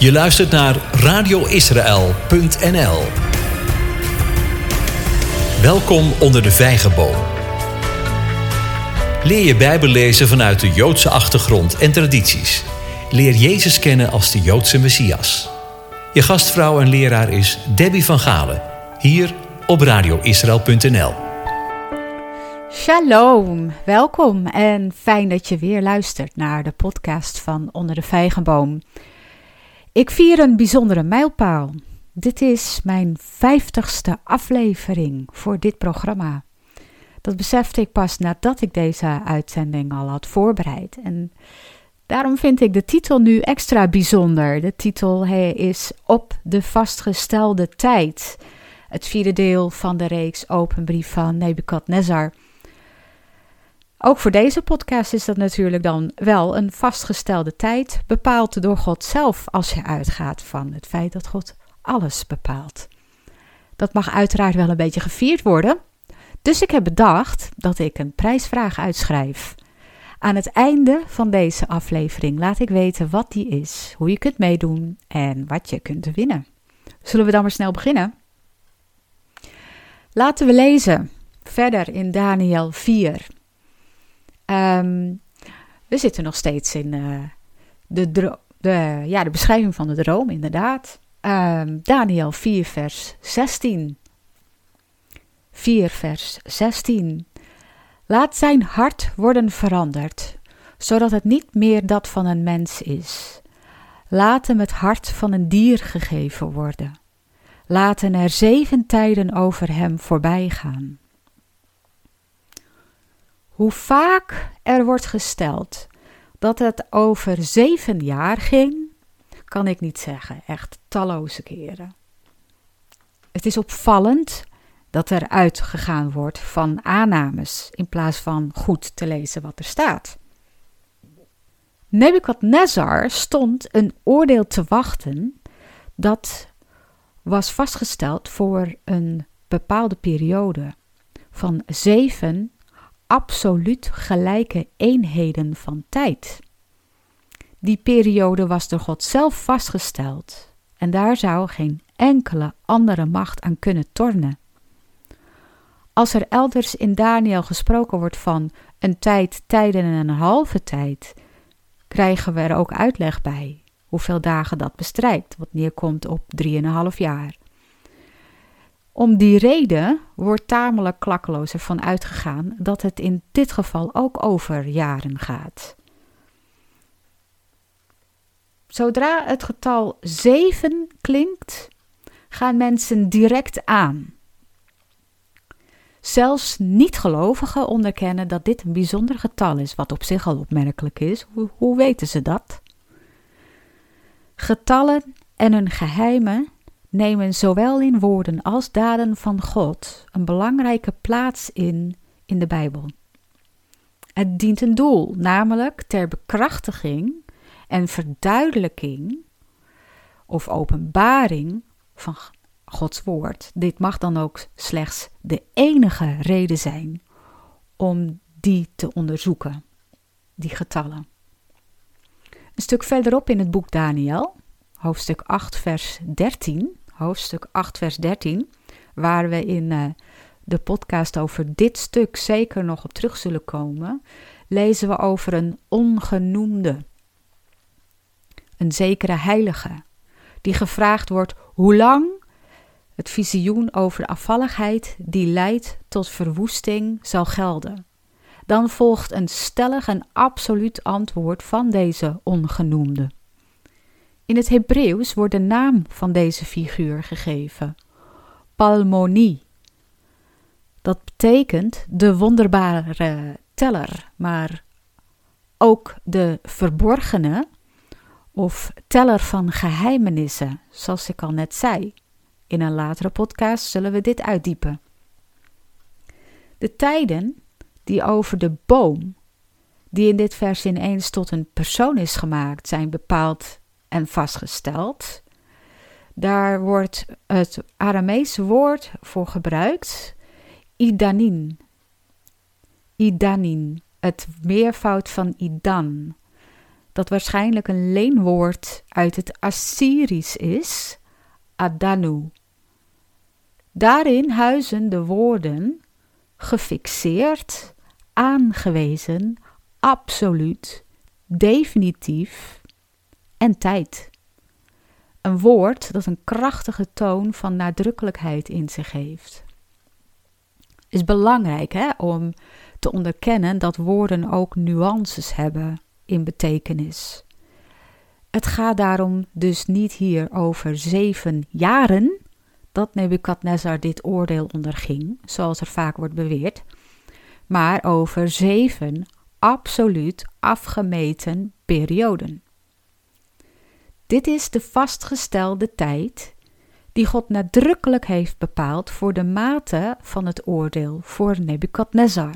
Je luistert naar radioisrael.nl. Welkom onder de vijgenboom. Leer je Bijbel lezen vanuit de Joodse achtergrond en tradities. Leer Jezus kennen als de Joodse Messias. Je gastvrouw en leraar is Debbie van Galen, hier op radioisrael.nl. Shalom, welkom en fijn dat je weer luistert naar de podcast van Onder de Vijgenboom. Ik vier een bijzondere mijlpaal. Dit is mijn vijftigste aflevering voor dit programma. Dat besefte ik pas nadat ik deze uitzending al had voorbereid. En daarom vind ik de titel nu extra bijzonder. De titel is Op de vastgestelde tijd. Het vierde deel van de reeks Open Brief van Nebukadnezar. Ook voor deze podcast is dat natuurlijk dan wel een vastgestelde tijd, bepaald door God zelf als je uitgaat van het feit dat God alles bepaalt. Dat mag uiteraard wel een beetje gevierd worden, dus ik heb bedacht dat ik een prijsvraag uitschrijf. Aan het einde van deze aflevering laat ik weten wat die is, hoe je kunt meedoen en wat je kunt winnen. Zullen we dan maar snel beginnen? Laten we lezen verder in Daniel 4. Ehm, we zitten nog steeds in uh, de, de, ja, de beschrijving van de droom, inderdaad. Um, Daniel 4, vers 16. 4, vers 16. Laat zijn hart worden veranderd, zodat het niet meer dat van een mens is. Laat hem het hart van een dier gegeven worden. Laten er zeven tijden over hem voorbij gaan. Hoe vaak er wordt gesteld dat het over zeven jaar ging, kan ik niet zeggen. Echt talloze keren. Het is opvallend dat er uitgegaan wordt van aannames in plaats van goed te lezen wat er staat. Nebukadnezar stond een oordeel te wachten dat was vastgesteld voor een bepaalde periode van zeven absoluut gelijke eenheden van tijd. Die periode was door God zelf vastgesteld en daar zou geen enkele andere macht aan kunnen tornen. Als er elders in Daniel gesproken wordt van een tijd, tijden en een halve tijd, krijgen we er ook uitleg bij hoeveel dagen dat bestrijkt, wat neerkomt op 3,5 jaar. Om die reden wordt tamelijk klakkeloos ervan uitgegaan dat het in dit geval ook over jaren gaat. Zodra het getal 7 klinkt, gaan mensen direct aan. Zelfs niet-gelovigen onderkennen dat dit een bijzonder getal is, wat op zich al opmerkelijk is. Hoe, hoe weten ze dat? Getallen en hun geheimen nemen zowel in woorden als daden van God een belangrijke plaats in in de Bijbel. Het dient een doel, namelijk ter bekrachtiging en verduidelijking of openbaring van Gods woord. Dit mag dan ook slechts de enige reden zijn om die te onderzoeken, die getallen. Een stuk verderop in het boek Daniel, hoofdstuk 8, vers 13, hoofdstuk 8, vers 13, waar we in uh, de podcast over dit stuk zeker nog op terug zullen komen, lezen we over een ongenoemde, een zekere heilige, die gevraagd wordt hoe lang het visioen over afvalligheid die leidt tot verwoesting zal gelden. Dan volgt een stellig en absoluut antwoord van deze ongenoemde. In het Hebreeuws wordt de naam van deze figuur gegeven: Palmonie. Dat betekent de wonderbare teller, maar ook de verborgene of teller van geheimenissen, zoals ik al net zei. In een latere podcast zullen we dit uitdiepen. De tijden die over de boom, die in dit vers ineens tot een persoon is gemaakt, zijn bepaald en vastgesteld. Daar wordt het Arameese woord voor gebruikt, idanin. Idanin, het meervoud van idan. dat waarschijnlijk een leenwoord uit het Assyrisch is, Adanu. Daarin huizen de woorden gefixeerd, aangewezen, absoluut, definitief en tijd. Een woord dat een krachtige toon van nadrukkelijkheid in zich heeft. Is belangrijk hè, om te onderkennen dat woorden ook nuances hebben in betekenis. Het gaat daarom dus niet hier over zeven jaren dat Nebukadnezar dit oordeel onderging, zoals er vaak wordt beweerd, maar over zeven absoluut afgemeten perioden. Dit is de vastgestelde tijd die God nadrukkelijk heeft bepaald voor de mate van het oordeel voor Nebukadnezar.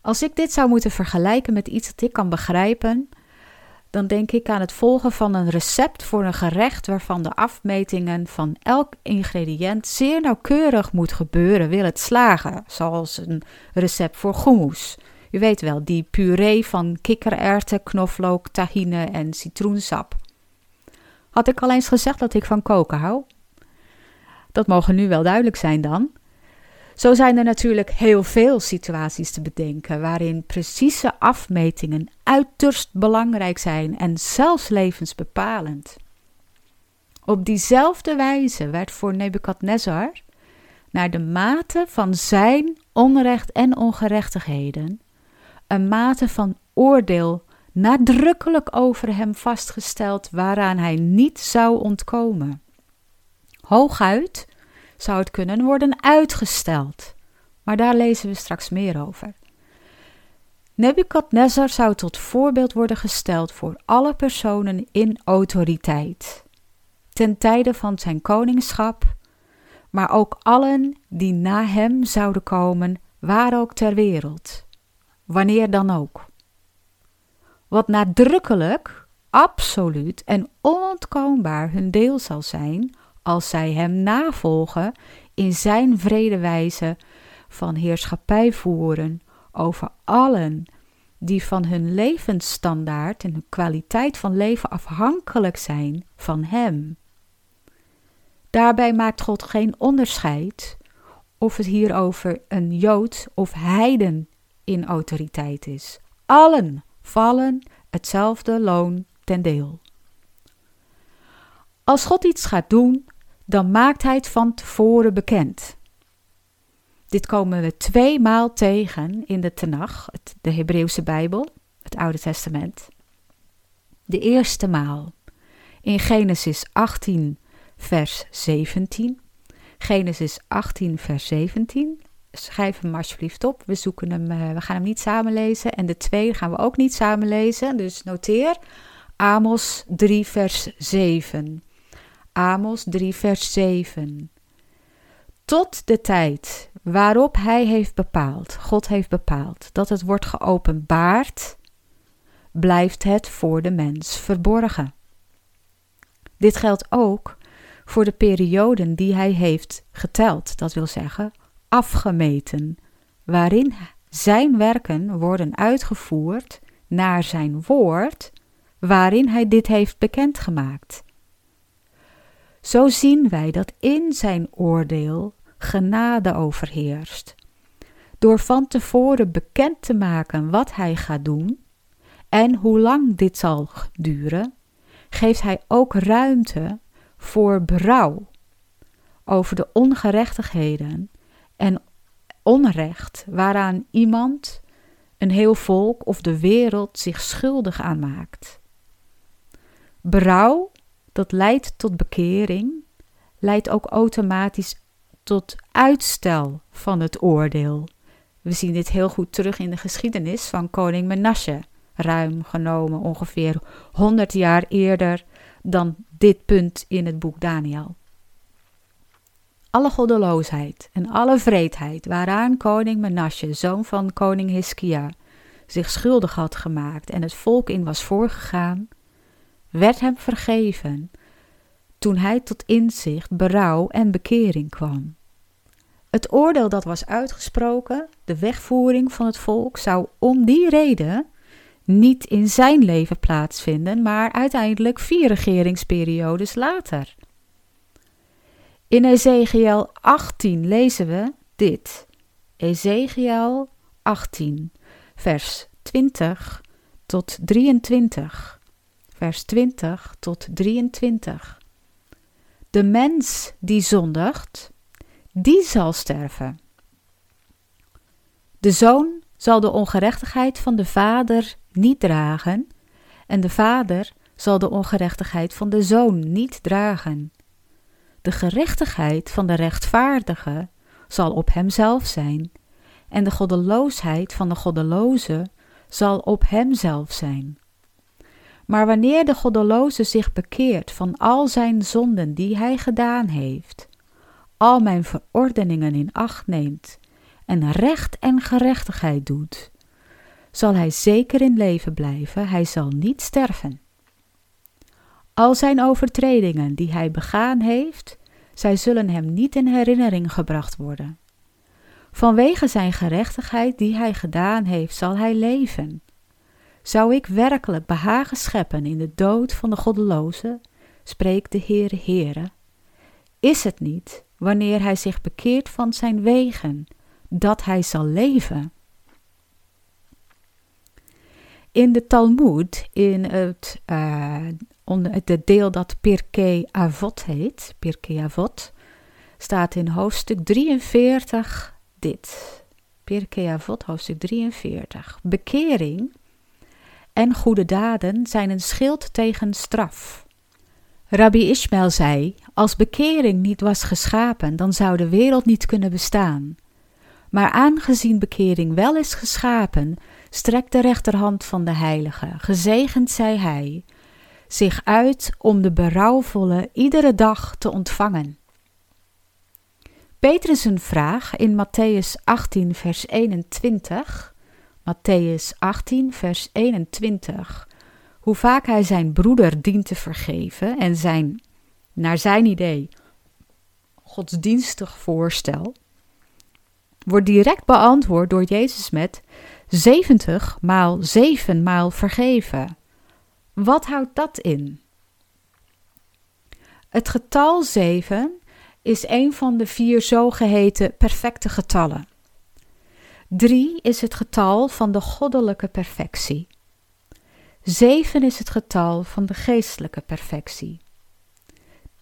Als ik dit zou moeten vergelijken met iets dat ik kan begrijpen, dan denk ik aan het volgen van een recept voor een gerecht waarvan de afmetingen van elk ingrediënt zeer nauwkeurig moet gebeuren, wil het slagen, zoals een recept voor hummus. U weet wel, die puree van kikkererwten, knoflook, tahine en citroensap. Had ik al eens gezegd dat ik van koken hou? Dat mogen nu wel duidelijk zijn dan. Zo zijn er natuurlijk heel veel situaties te bedenken waarin precieze afmetingen uiterst belangrijk zijn en zelfs levensbepalend. Op diezelfde wijze werd voor Nebukadnezar, naar de mate van zijn onrecht en ongerechtigheden, een mate van oordeel nadrukkelijk over hem vastgesteld waaraan hij niet zou ontkomen. Hooguit zou het kunnen worden uitgesteld. Maar daar lezen we straks meer over. Nebukadnezar zou tot voorbeeld worden gesteld voor alle personen in autoriteit, ten tijde van zijn koningschap, maar ook allen die na hem zouden komen, waar ook ter wereld, wanneer dan ook. Wat nadrukkelijk, absoluut en onontkoombaar hun deel zal zijn, als zij hem navolgen in zijn vrede wijze van heerschappij voeren over allen die van hun levensstandaard en hun kwaliteit van leven afhankelijk zijn van hem. Daarbij maakt God geen onderscheid of het hier over een Jood of heiden in autoriteit is. Allen vallen hetzelfde loon ten deel. Als God iets gaat doen, dan maakt hij het van tevoren bekend. Dit komen we twee maal tegen in de Tenach, de Hebreeuwse Bijbel, het Oude Testament. De eerste maal in Genesis 18, vers 17. Genesis 18, vers 17. Schrijf hem alsjeblieft op. We, zoeken hem, eh, we gaan hem niet samen lezen. En de tweede gaan we ook niet samen lezen. Dus noteer Amos 3, vers 7. Amos 3, vers 7. Tot de tijd waarop Hij heeft bepaald, God heeft bepaald, dat het wordt geopenbaard, blijft het voor de mens verborgen. Dit geldt ook voor de perioden die Hij heeft geteld, dat wil zeggen afgemeten, waarin Zijn werken worden uitgevoerd naar Zijn woord, waarin Hij dit heeft bekendgemaakt. Zo zien wij dat in zijn oordeel genade overheerst. Door van tevoren bekend te maken wat hij gaat doen en hoe lang dit zal duren, geeft hij ook ruimte voor berouw over de ongerechtigheden en onrecht waaraan iemand, een heel volk of de wereld zich schuldig aan maakt. Berouw dat leidt tot bekering, leidt ook automatisch tot uitstel van het oordeel. We zien dit heel goed terug in de geschiedenis van koning Menashe, ruim genomen ongeveer 100 jaar eerder dan dit punt in het boek Daniel. Alle goddeloosheid en alle vreedheid waaraan koning Menashe, zoon van koning Hiskia, zich schuldig had gemaakt en het volk in was voorgegaan, werd hem vergeven toen hij tot inzicht, berouw en bekering kwam. Het oordeel dat was uitgesproken, de wegvoering van het volk, zou om die reden niet in zijn leven plaatsvinden, maar uiteindelijk vier regeringsperiodes later. In Ezekiel 18 lezen we dit. Ezekiel 18, vers 20 tot 23. Vers 20 tot 23. De mens die zondigt, die zal sterven. De zoon zal de ongerechtigheid van de vader niet dragen, en de vader zal de ongerechtigheid van de zoon niet dragen. De gerechtigheid van de rechtvaardige zal op hemzelf zijn, en de goddeloosheid van de goddeloze zal op hemzelf zijn. Maar wanneer de goddeloze zich bekeert van al zijn zonden die hij gedaan heeft, al mijn verordeningen in acht neemt en recht en gerechtigheid doet, zal hij zeker in leven blijven, hij zal niet sterven. Al zijn overtredingen die hij begaan heeft, zij zullen hem niet in herinnering gebracht worden. Vanwege zijn gerechtigheid die hij gedaan heeft, zal hij leven. Zou ik werkelijk behagen scheppen in de dood van de goddeloze, spreekt de Heere Heere, is het niet, wanneer hij zich bekeert van zijn wegen, dat hij zal leven? In de Talmud, in het, uh, het deel dat Pirkei Avot heet, Pirkei Avot, staat in hoofdstuk 43 dit. Pirkei Avot, hoofdstuk 43. Bekering en goede daden zijn een schild tegen straf. Rabbi Ishmael zei: Als bekering niet was geschapen, dan zou de wereld niet kunnen bestaan. Maar aangezien bekering wel is geschapen, strekt de rechterhand van de Heilige, gezegend zij hij, zich uit om de berouwvolle iedere dag te ontvangen. Petrus vraag in Matthäus 18, vers 21. Matthäus 18, vers 21. Hoe vaak hij zijn broeder dient te vergeven en zijn, naar zijn idee, godsdienstig voorstel, wordt direct beantwoord door Jezus met 70 maal 7 maal vergeven. Wat houdt dat in? Het getal 7 is een van de vier zogeheten perfecte getallen. 3 is het getal van de goddelijke perfectie. 7 is het getal van de geestelijke perfectie.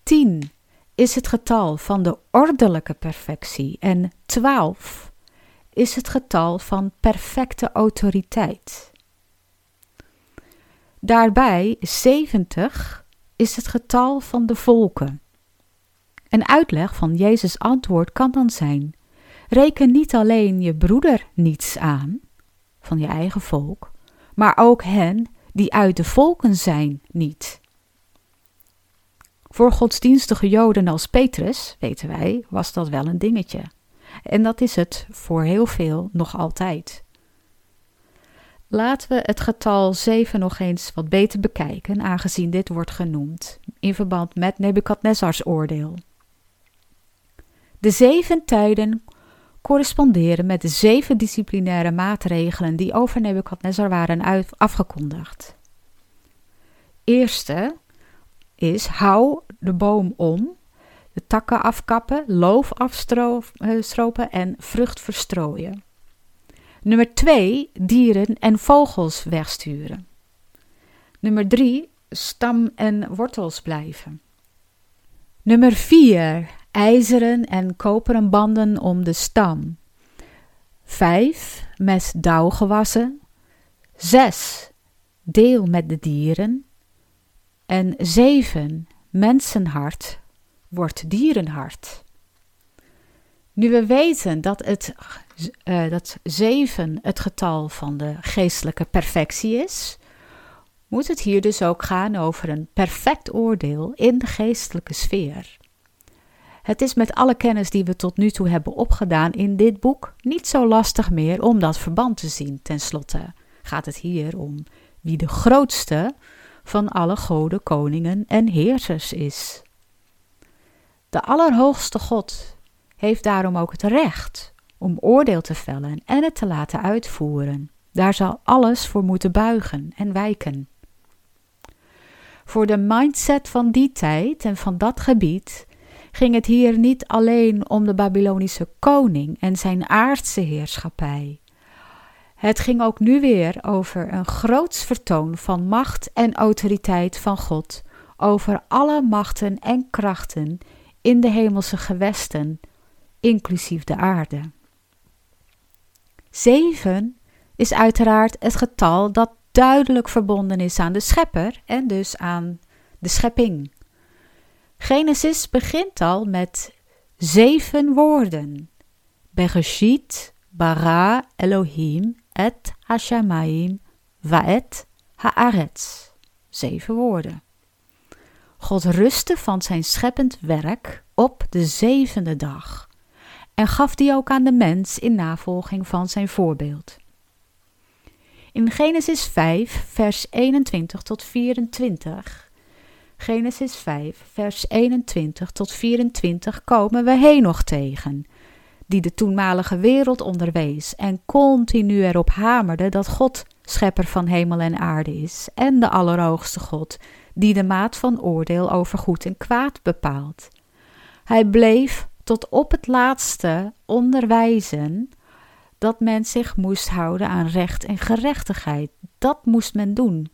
10 is het getal van de ordelijke perfectie en 12 is het getal van perfecte autoriteit. Daarbij 70 is het getal van de volken. Een uitleg van Jezus' antwoord kan dan zijn: reken niet alleen je broeder niets aan, van je eigen volk, maar ook hen die uit de volken zijn niet. Voor godsdienstige Joden als Petrus, weten wij, was dat wel een dingetje. En dat is het voor heel veel nog altijd. Laten we het getal 7 nog eens wat beter bekijken, aangezien dit wordt genoemd in verband met Nebukadnezars oordeel. De zeven tijden corresponderen met de zeven disciplinaire maatregelen die over Nebukadnezar waren afgekondigd. Eerste is hou de boom om, de takken afkappen, loof afstropen en vrucht verstrooien. Nummer 2 dieren en vogels wegsturen. Nummer 3 stam en wortels blijven. Nummer 4 ijzeren en koperen banden om de stam. 5. Met dauwgewassen. 6. Deel met de dieren. En 7. Mensenhart wordt dierenhart. Nu we weten dat, het, uh, dat 7 het getal van de geestelijke perfectie is, moet het hier dus ook gaan over een perfect oordeel in de geestelijke sfeer. Het is met alle kennis die we tot nu toe hebben opgedaan in dit boek niet zo lastig meer om dat verband te zien. Ten slotte gaat het hier om wie de grootste van alle goden, koningen en heersers is. De Allerhoogste God heeft daarom ook het recht om oordeel te vellen en het te laten uitvoeren. Daar zal alles voor moeten buigen en wijken. Voor de mindset van die tijd en van dat gebied ging het hier niet alleen om de Babylonische koning en zijn aardse heerschappij. Het ging ook nu weer over een groots vertoon van macht en autoriteit van God over alle machten en krachten in de hemelse gewesten, inclusief de aarde. Zeven is uiteraard het getal dat duidelijk verbonden is aan de schepper en dus aan de schepping. Genesis begint al met zeven woorden. Bereshit, bara, Elohim, et hashamayim, vaet, haaretz. Zeven woorden. God rustte van zijn scheppend werk op de zevende dag en gaf die ook aan de mens in navolging van zijn voorbeeld. In Genesis 5, vers 21 tot 24. Genesis 5, vers 21 tot 24 komen we Henoch tegen, die de toenmalige wereld onderwees en continu erop hamerde dat God schepper van hemel en aarde is en de Allerhoogste God, die de maat van oordeel over goed en kwaad bepaalt. Hij bleef tot op het laatste onderwijzen dat men zich moest houden aan recht en gerechtigheid. Dat moest men doen.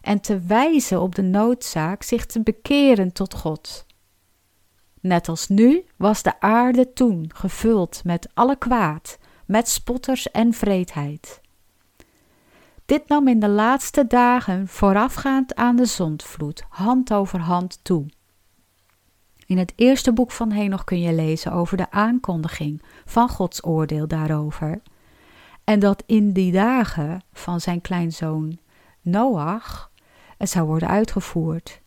En te wijzen op de noodzaak zich te bekeren tot God. Net als nu was de aarde toen gevuld met alle kwaad, met spotters en vreedheid. Dit nam in de laatste dagen voorafgaand aan de zondvloed hand over hand toe. In het eerste boek van Henoch kun je lezen over de aankondiging van Gods oordeel daarover. En dat in die dagen van zijn kleinzoon Noach het zou worden uitgevoerd.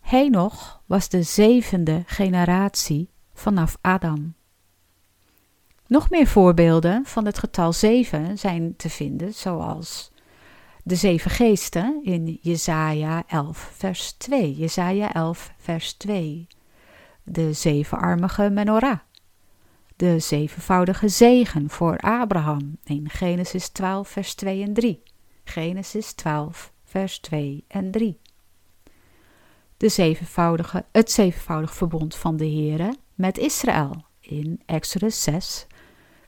Henoch was de zevende generatie vanaf Adam. Nog meer voorbeelden van het getal zeven zijn te vinden, zoals de zeven geesten in Jesaja 11 vers 2. Jesaja 11 vers 2. De zevenarmige menorah. De zevenvoudige zegen voor Abraham in Genesis 12 vers 2 en 3. Genesis 12 vers 2 en 3. De zevenvoudige, het zevenvoudig verbond van de Heere met Israël in Exodus 6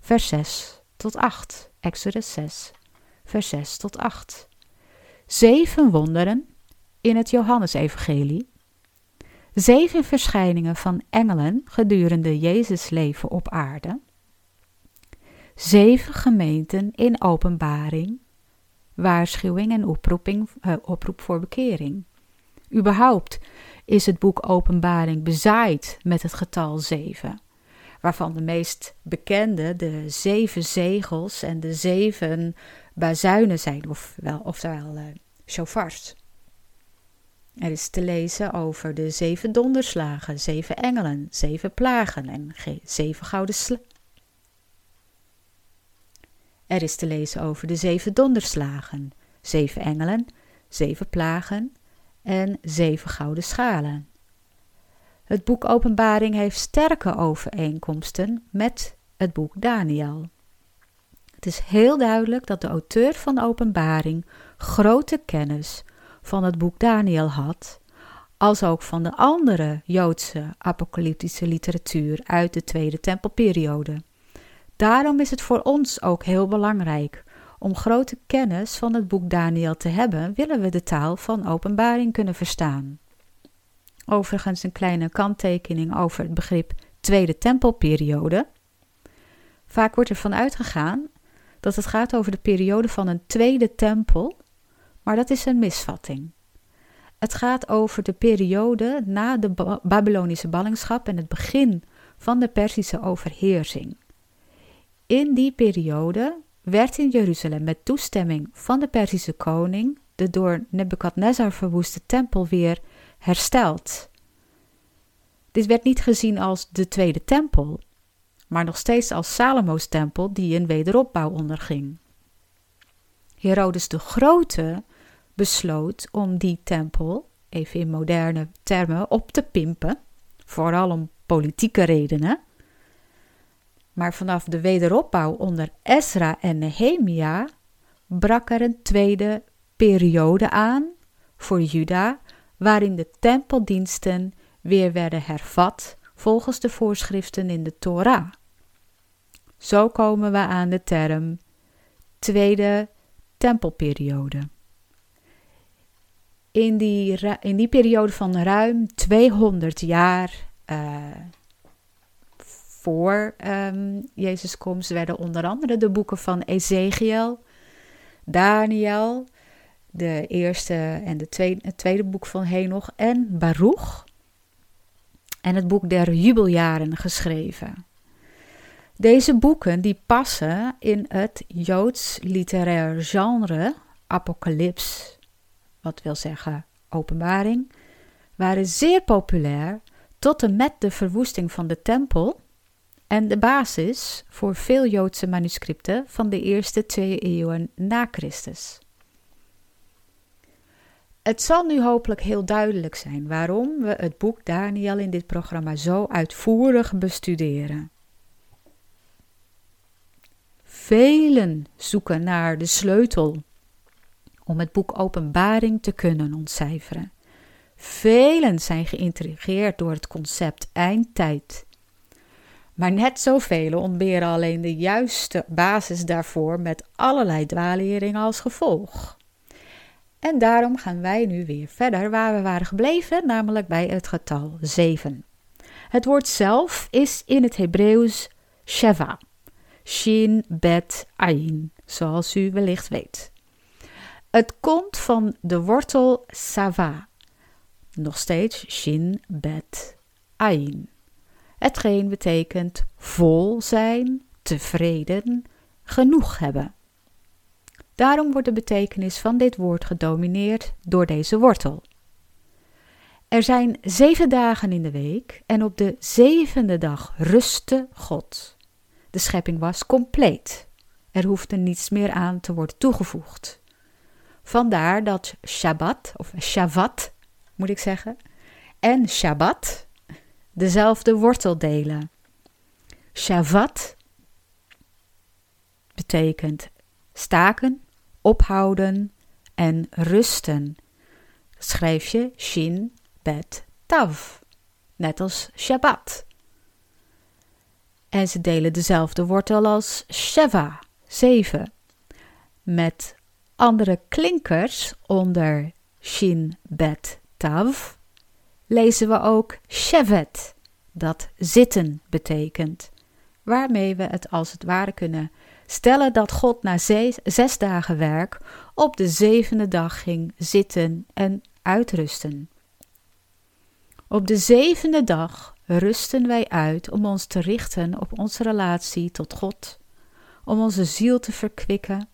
vers 6 tot 8. Exodus 6, vers 6 tot 8. Zeven wonderen in het Johannesevangelie. Zeven verschijningen van engelen gedurende Jezus' leven op aarde. Zeven gemeenten in openbaring, waarschuwing en oproeping, uh, oproep voor bekering. Überhaupt is het boek Openbaring bezaaid met het getal zeven waarvan de meest bekende de zeven zegels en de zeven bazuinen zijn, ofwel, oftewel uh. Er is te lezen over de zeven donderslagen, zeven engelen, zeven plagen en zeven gouden. Er is te lezen over de zeven donderslagen, zeven engelen, zeven plagen en zeven gouden schalen. Het boek Openbaring heeft sterke overeenkomsten met het boek Daniel. Het is heel duidelijk dat de auteur van Openbaring grote kennis van het boek Daniel had, als ook van de andere Joodse apocalyptische literatuur uit de Tweede Tempelperiode. Daarom is het voor ons ook heel belangrijk om grote kennis van het boek Daniel te hebben, willen we de taal van Openbaring kunnen verstaan. Overigens een kleine kanttekening over het begrip Tweede Tempelperiode. Vaak wordt ervan uitgegaan dat het gaat over de periode van een tweede tempel, maar dat is een misvatting. Het gaat over de periode na de Babylonische ballingschap en het begin van de Perzische overheersing. In die periode werd in Jeruzalem met toestemming van de Perzische koning de door Nebukadnezar verwoeste tempel weer hersteld. Dit werd niet gezien als de tweede tempel, maar nog steeds als Salomo's tempel die een wederopbouw onderging. Herodes de Grote besloot om die tempel, even in moderne termen, op te pimpen, vooral om politieke redenen. Maar vanaf de wederopbouw onder Ezra en Nehemia brak er een tweede periode aan voor Juda, waarin de tempeldiensten weer werden hervat volgens de voorschriften in de Torah. Zo komen we aan de term tweede tempelperiode. In die, in die periode van ruim 200 jaar uh, voor um, Jezus' komst werden onder andere de boeken van Ezekiel, Daniel, de eerste en de tweede, het tweede boek van Henoch en Baruch en het boek der jubeljaren geschreven. Deze boeken die passen in het Joods literair genre apocalyps, wat wil zeggen openbaring, waren zeer populair tot en met de verwoesting van de tempel en de basis voor veel Joodse manuscripten van de eerste twee eeuwen na Christus. Het zal nu hopelijk heel duidelijk zijn waarom we het boek Daniel in dit programma zo uitvoerig bestuderen. Velen zoeken naar de sleutel om het boek Openbaring te kunnen ontcijferen. Velen zijn geïntrigeerd door het concept eindtijd. Maar net zoveel ontberen alleen de juiste basis daarvoor met allerlei dwaleringen als gevolg. En daarom gaan wij nu weer verder waar we waren gebleven, namelijk bij het getal 7. Het woord zelf is in het Hebreeuws Sheva, Shin Bet Ayin, zoals u wellicht weet. Het komt van de wortel Sava, nog steeds Shin Bet Ayin. Hetgeen betekent vol zijn, tevreden, genoeg hebben. Daarom wordt de betekenis van dit woord gedomineerd door deze wortel. Er zijn zeven dagen in de week en op de zevende dag rustte God. De schepping was compleet. Er hoefde niets meer aan te worden toegevoegd. Vandaar dat Shabbat, of Shavat moet ik zeggen, en Shabbat dezelfde wortel delen. Shavat betekent staken, ophouden en rusten. Schrijf je shin bet tav, net als Shabbat. En ze delen dezelfde wortel als Sheva, zeven, met andere klinkers onder shin bet tav lezen we ook shevet, dat zitten betekent, waarmee we het als het ware kunnen stellen dat God na zes dagen werk op de zevende dag ging zitten en uitrusten. Op de zevende dag rusten wij uit om ons te richten op onze relatie tot God, om onze ziel te verkwikken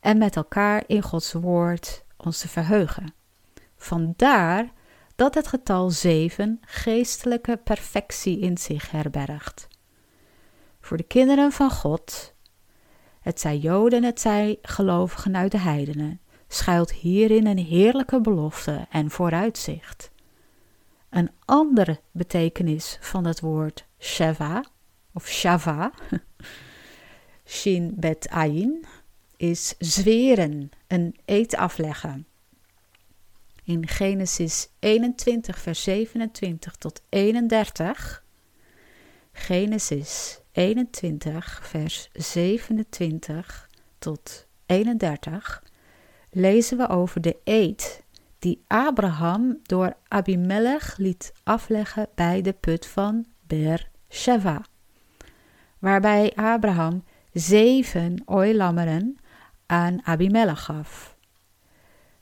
en met elkaar in Gods woord ons te verheugen. Vandaar dat het getal 7 geestelijke perfectie in zich herbergt. Voor de kinderen van God, het zij Joden, het zij gelovigen uit de heidenen, schuilt hierin een heerlijke belofte en vooruitzicht. Een andere betekenis van het woord Sheva of Shava, Shin Bet Ayin, is zweren, een eed afleggen in Genesis 21, vers 27 tot 31. Genesis 21, vers 27 tot 31 lezen we over de eed die Abraham door Abimelech liet afleggen bij de put van Beersheba, waarbij Abraham zeven ooilammeren aan Abimelech gaf.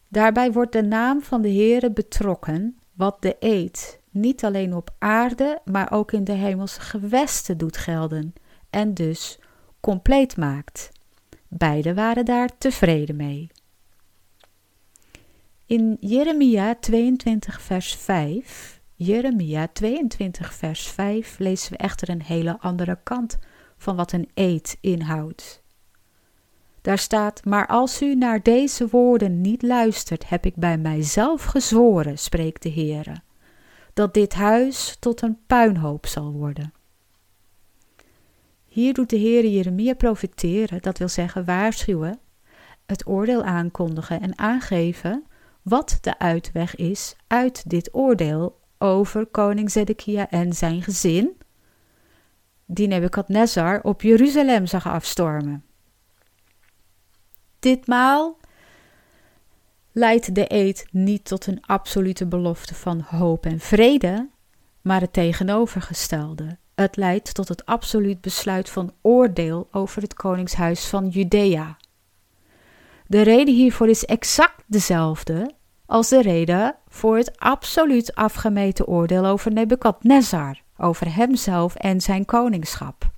Daarbij wordt de naam van de Heere betrokken, wat de eed niet alleen op aarde, maar ook in de hemelse gewesten doet gelden en dus compleet maakt. Beiden waren daar tevreden mee. In Jeremia 22 vers 5, Jeremia 22 vers 5 lezen we echter een hele andere kant van wat een eed inhoudt. Daar staat: Maar als u naar deze woorden niet luistert, heb ik bij mijzelf gezworen, spreekt de Heere, dat dit huis tot een puinhoop zal worden. Hier doet de Heere Jeremia profiteren, dat wil zeggen waarschuwen, het oordeel aankondigen en aangeven wat de uitweg is uit dit oordeel over koning Zedekia en zijn gezin, die Nebukadnezar op Jeruzalem zag afstormen. Ditmaal leidt de eed niet tot een absolute belofte van hoop en vrede, maar het tegenovergestelde. Het leidt tot het absoluut besluit van oordeel over het koningshuis van Judea. De reden hiervoor is exact dezelfde als de reden voor het absoluut afgemeten oordeel over Nebukadnezar, over hemzelf en zijn koningschap.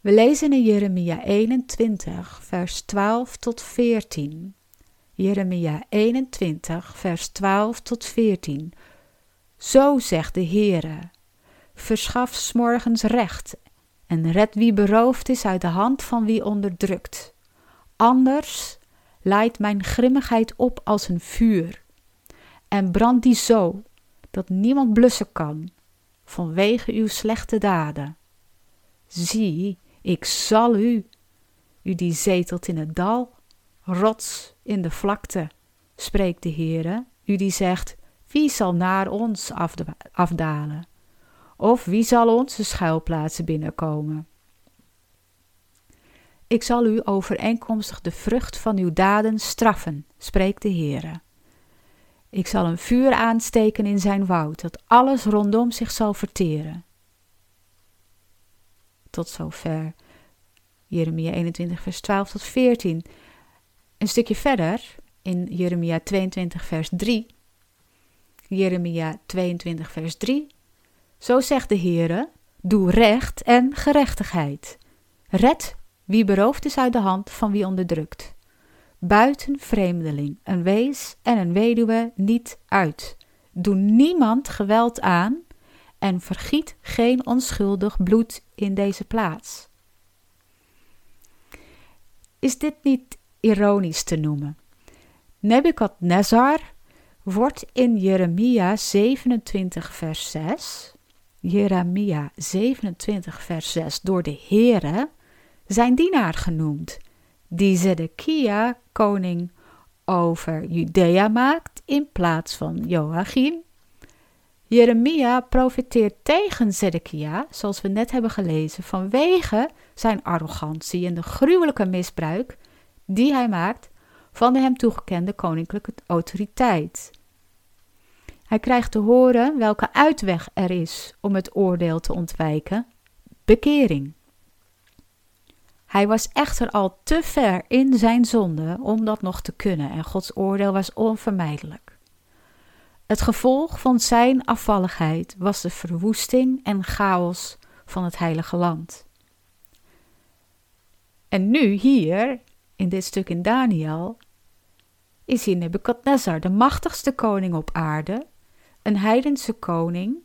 We lezen in Jeremia 21, vers 12 tot 14. Jeremia 21, vers 12 tot 14. Zo zegt de Heere: Verschaf smorgens recht en red wie beroofd is uit de hand van wie onderdrukt. Anders leidt mijn grimmigheid op als een vuur en brandt die zo dat niemand blussen kan vanwege uw slechte daden. Zie, ik zal u, u die zetelt in het dal, rots in de vlakte, spreekt de Heere, u die zegt, wie zal naar ons afdalen? Of wie zal onze schuilplaatsen binnenkomen? Ik zal u overeenkomstig de vrucht van uw daden straffen, spreekt de Heere. Ik zal een vuur aansteken in zijn woud, dat alles rondom zich zal verteren. Tot zover. Jeremia 21, vers 12 tot 14. Een stukje verder, in Jeremia 22, vers 3. Jeremia 22, vers 3. Zo zegt de Heere: Doe recht en gerechtigheid. Red wie beroofd is uit de hand van wie onderdrukt. Buiten vreemdeling, een wees en een weduwe niet uit. Doe niemand geweld aan en vergiet geen onschuldig bloed in deze plaats. Is dit niet ironisch te noemen? Nebukadnezar wordt in Jeremia 27 vers 6, Jeremia 27 vers 6 door de Heere zijn dienaar genoemd, die Zedekia koning over Judea maakt in plaats van Joachim. Jeremia profiteert tegen Zedekia, zoals we net hebben gelezen, vanwege zijn arrogantie en de gruwelijke misbruik die hij maakt van de hem toegekende koninklijke autoriteit. Hij krijgt te horen welke uitweg er is om het oordeel te ontwijken: bekering. Hij was echter al te ver in zijn zonde om dat nog te kunnen en Gods oordeel was onvermijdelijk. Het gevolg van zijn afvalligheid was de verwoesting en chaos van het heilige land. En nu hier, in dit stuk in Daniel, is hier Nebuchadnezzar, de machtigste koning op aarde, een heidense koning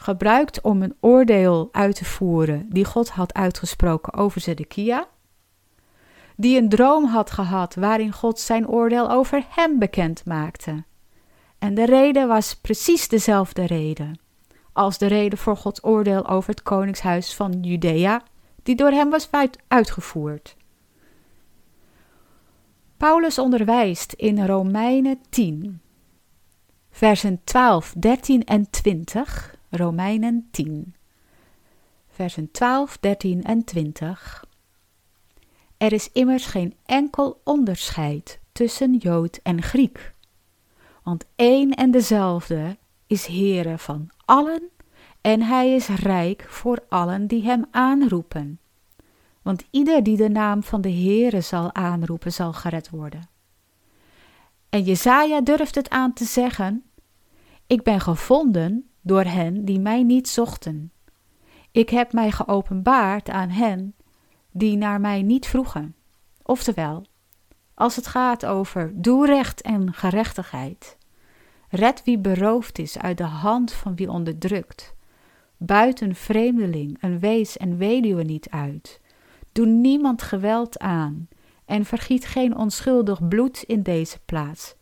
gebruikt om een oordeel uit te voeren die God had uitgesproken over Zedekia, die een droom had gehad waarin God zijn oordeel over hem bekend maakte. En de reden was precies dezelfde reden als de reden voor Gods oordeel over het koningshuis van Judea, die door hem was uitgevoerd. Paulus onderwijst in Romeinen 10, versen 12, 13 en 20 Romeinen 10, versen 12, 13 en 20. Er is immers geen enkel onderscheid tussen Jood en Griek, want één en dezelfde is Heere van allen en hij is rijk voor allen die hem aanroepen. Want ieder die de naam van de Heere zal aanroepen, zal gered worden. En Jezaja durft het aan te zeggen: Ik ben gevonden door hen die mij niet zochten. Ik heb mij geopenbaard aan hen die naar mij niet vroegen. Oftewel, als het gaat over doe recht en gerechtigheid, red wie beroofd is uit de hand van wie onderdrukt, buiten vreemdeling, een wees en weduwe niet uit, doe niemand geweld aan en vergiet geen onschuldig bloed in deze plaats,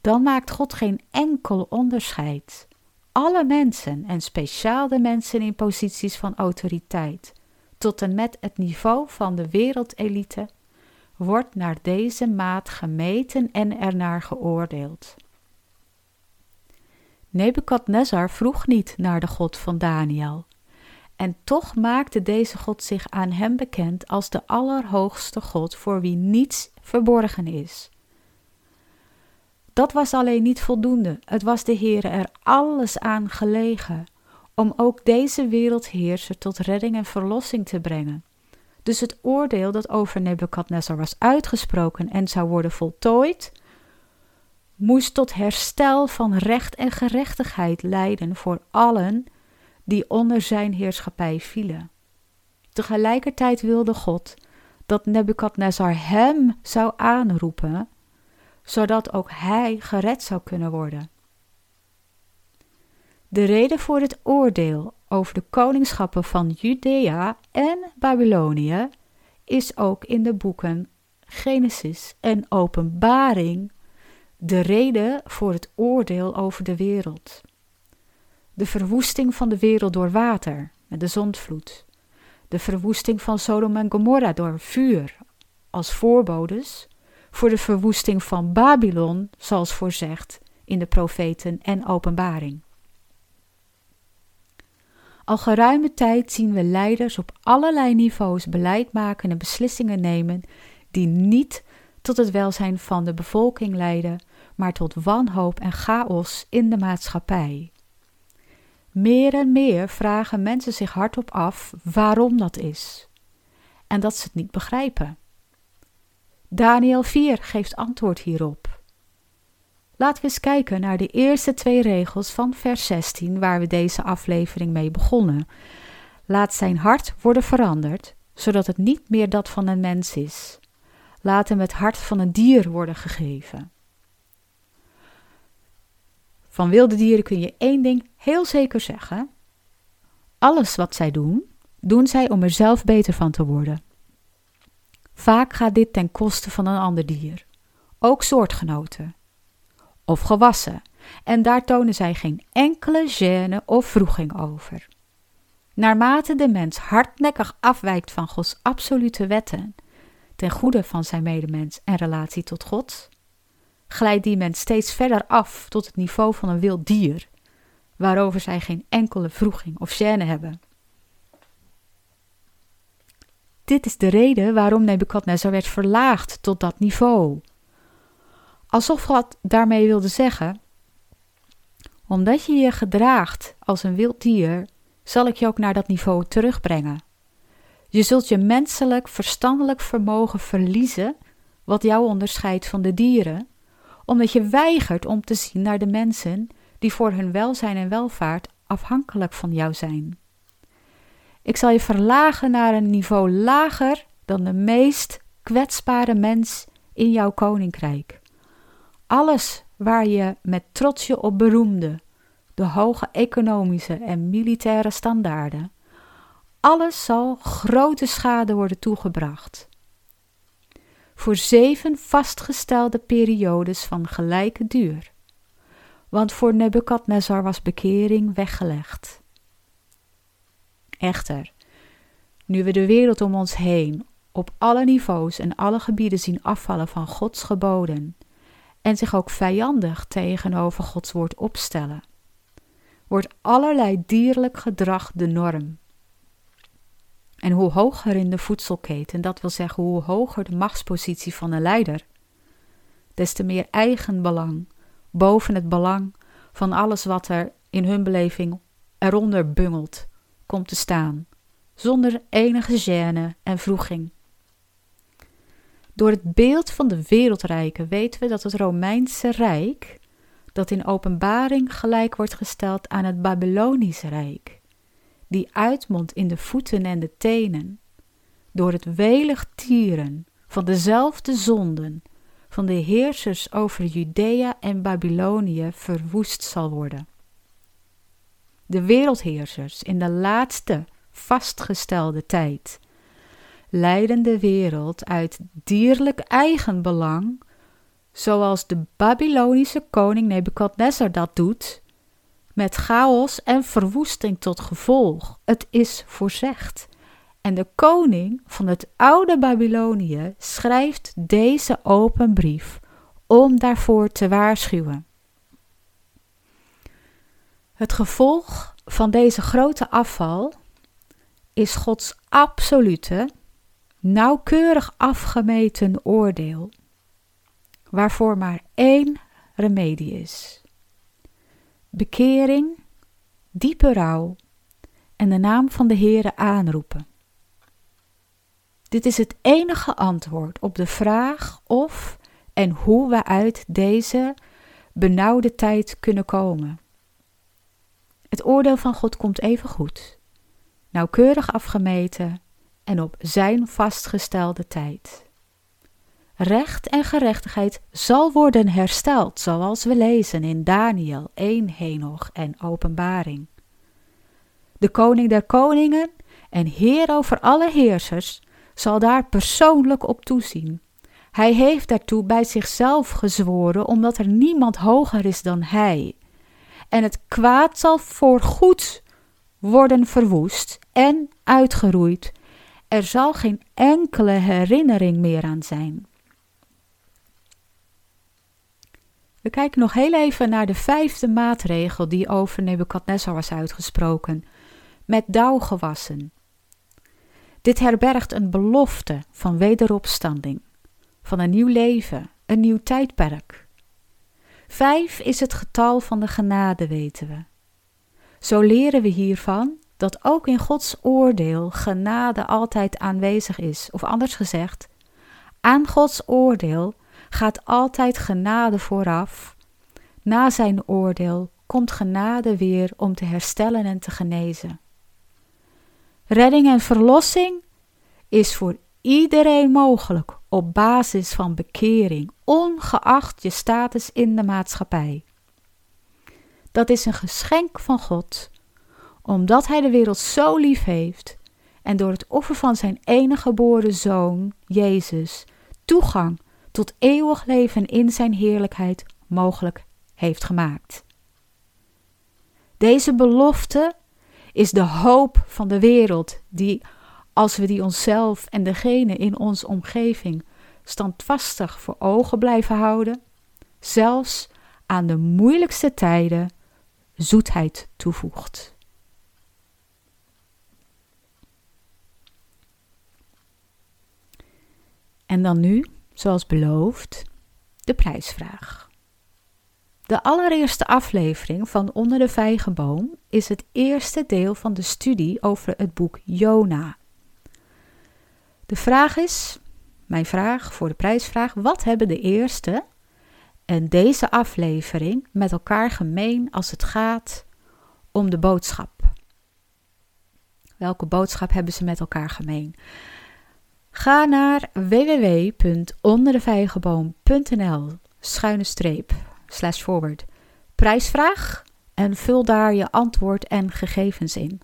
dan maakt God geen enkel onderscheid alle mensen en speciaal de mensen in posities van autoriteit, tot en met het niveau van de wereldelite wordt naar deze maat gemeten en ernaar geoordeeld. Nebukadnezar vroeg niet naar de God van Daniel. En toch maakte deze God zich aan hem bekend als de Allerhoogste God voor wie niets verborgen is. Dat was alleen niet voldoende. Het was de Heere er alles aan gelegen om ook deze wereldheerser tot redding en verlossing te brengen. Dus het oordeel dat over Nebukadnezar was uitgesproken en zou worden voltooid, moest tot herstel van recht en gerechtigheid leiden voor allen die onder zijn heerschappij vielen. Tegelijkertijd wilde God dat Nebukadnezar hem zou aanroepen, zodat ook hij gered zou kunnen worden. De reden voor het oordeel over de koningschappen van Judea en Babylonië is ook in de boeken Genesis en Openbaring de reden voor het oordeel over de wereld. De verwoesting van de wereld door water met de zondvloed. De verwoesting van Sodom en Gomorra door vuur als voorbodes voor de verwoesting van Babylon, zoals voorzegd in de profeten en openbaring. Al geruime tijd zien we leiders op allerlei niveaus beleid maken en beslissingen nemen die niet tot het welzijn van de bevolking leiden, maar tot wanhoop en chaos in de maatschappij. Meer en meer vragen mensen zich hardop af waarom dat is en dat ze het niet begrijpen. Daniel 4 geeft antwoord hierop. Laten we eens kijken naar de eerste twee regels van vers 16, waar we deze aflevering mee begonnen. Laat zijn hart worden veranderd, zodat het niet meer dat van een mens is. Laat hem het hart van een dier worden gegeven. Van wilde dieren kun je één ding heel zeker zeggen: alles wat zij doen, doen zij om er zelf beter van te worden. Vaak gaat dit ten koste van een ander dier, ook soortgenoten of gewassen, en daar tonen zij geen enkele gêne of vroeging over. Naarmate de mens hardnekkig afwijkt van Gods absolute wetten, ten goede van zijn medemens en relatie tot God, glijdt die mens steeds verder af tot het niveau van een wild dier, waarover zij geen enkele vroeging of gêne hebben. Dit is de reden waarom Nebukadnezar werd verlaagd tot dat niveau. Alsof God daarmee wilde zeggen: Omdat je je gedraagt als een wild dier, zal ik je ook naar dat niveau terugbrengen. Je zult je menselijk, verstandelijk vermogen verliezen, wat jou onderscheidt van de dieren, omdat je weigert om te zien naar de mensen die voor hun welzijn en welvaart afhankelijk van jou zijn. Ik zal je verlagen naar een niveau lager dan de meest kwetsbare mens in jouw koninkrijk. Alles waar je met trots je op beroemde, de hoge economische en militaire standaarden, alles zal grote schade worden toegebracht. Voor zeven vastgestelde periodes van gelijke duur. Want voor Nebukadnezar was bekering weggelegd. Echter, nu we de wereld om ons heen op alle niveaus en alle gebieden zien afvallen van Gods geboden en zich ook vijandig tegenover Gods woord opstellen, wordt allerlei dierlijk gedrag de norm. En hoe hoger in de voedselketen, dat wil zeggen hoe hoger de machtspositie van een leider, des te meer eigenbelang boven het belang van alles wat er in hun beleving eronder bungelt, komt te staan, zonder enige gêne en vroeging. Door het beeld van de wereldrijken weten we dat het Romeinse Rijk, dat in openbaring gelijk wordt gesteld aan het Babylonische Rijk, die uitmondt in de voeten en de tenen, door het welig tieren van dezelfde zonden van de heersers over Judea en Babylonië verwoest zal worden. De wereldheersers in de laatste vastgestelde tijd leiden de wereld uit dierlijk eigenbelang, zoals de Babylonische koning Nebukadnezar dat doet, met chaos en verwoesting tot gevolg. Het is voorzegd. En de koning van het oude Babylonië schrijft deze open brief om daarvoor te waarschuwen. Het gevolg van deze grote afval is Gods absolute, nauwkeurig afgemeten oordeel, waarvoor maar één remedie is: bekering, diepe rouw en de naam van de Heere aanroepen. Dit is het enige antwoord op de vraag of en hoe we uit deze benauwde tijd kunnen komen. Het oordeel van God komt even goed, nauwkeurig afgemeten en op zijn vastgestelde tijd. Recht en gerechtigheid zal worden hersteld, zoals we lezen in Daniel 1 Henoch en Openbaring. De koning der koningen en heer over alle heersers zal daar persoonlijk op toezien. Hij heeft daartoe bij zichzelf gezworen, omdat er niemand hoger is dan hij. En het kwaad zal voorgoed worden verwoest en uitgeroeid. Er zal geen enkele herinnering meer aan zijn. We kijken nog heel even naar de vijfde maatregel die over Nebukadnezar was uitgesproken: met dauwgewassen. Dit herbergt een belofte van wederopstanding, van een nieuw leven, een nieuw tijdperk. Vijf is het getal van de genade, weten we. Zo leren we hiervan dat ook in Gods oordeel genade altijd aanwezig is, of anders gezegd, aan Gods oordeel gaat altijd genade vooraf. Na zijn oordeel komt genade weer om te herstellen en te genezen. Redding en verlossing is voor iedereen mogelijk op basis van bekering, ongeacht je status in de maatschappij. Dat is een geschenk van God, omdat Hij de wereld zo lief heeft en door het offer van Zijn enige geboren Zoon, Jezus, toegang tot eeuwig leven in Zijn heerlijkheid mogelijk heeft gemaakt. Deze belofte is de hoop van de wereld, die, als we die onszelf en degene in onze omgeving standvastig voor ogen blijven houden, zelfs aan de moeilijkste tijden zoetheid toevoegt. En dan nu, zoals beloofd, de prijsvraag. De allereerste aflevering van Onder de Vijgenboom is het eerste deel van de studie over het boek Jona. De vraag is, mijn vraag voor de prijsvraag, wat hebben de eerste en deze aflevering met elkaar gemeen als het gaat om de boodschap? Welke boodschap hebben ze met elkaar gemeen? Ga naar www.onderdevijgenboom.nl schuine streep slash forward prijsvraag en vul daar je antwoord en gegevens in.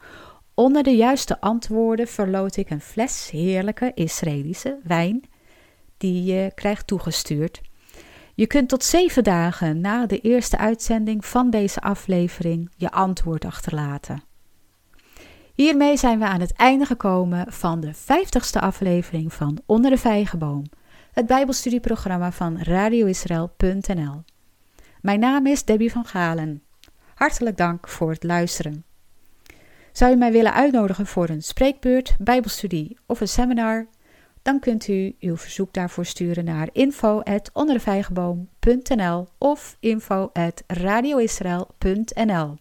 Onder de juiste antwoorden verloot ik een fles heerlijke Israëlische wijn die je krijgt toegestuurd. Je kunt tot zeven dagen na de eerste uitzending van deze aflevering je antwoord achterlaten. Hiermee zijn we aan het einde gekomen van de vijftigste aflevering van Onder de Vijgenboom, het Bijbelstudieprogramma van radioisrael.nl. Mijn naam is Debbie van Galen. Hartelijk dank voor het luisteren. Zou u mij willen uitnodigen voor een spreekbeurt, bijbelstudie of een seminar? Dan kunt u uw verzoek daarvoor sturen naar info@ondervijgenboom.nl of info@radioisrael.nl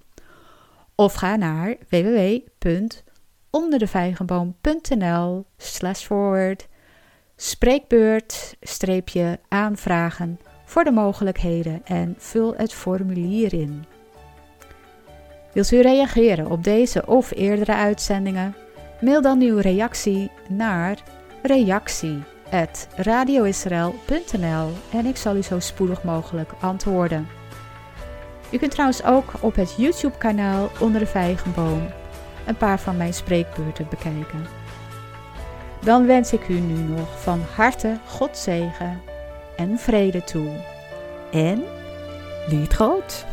of ga naar www.onderdevijgenboom.nl slash forward spreekbeurt aanvragen voor de mogelijkheden en vul het formulier in. Wilt u reageren op deze of eerdere uitzendingen? Mail dan uw reactie naar reactie@radioisrael.nl en ik zal u zo spoedig mogelijk antwoorden. U kunt trouwens ook op het YouTube-kanaal Onder de Vijgenboom een paar van mijn spreekbeurten bekijken. Dan wens ik u nu nog van harte God zegen en vrede toe. En groot.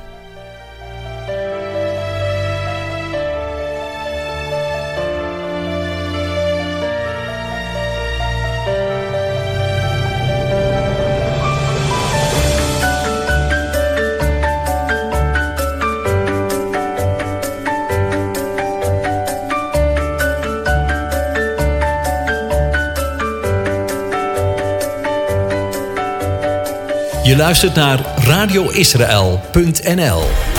Je luistert naar radioisrael.nl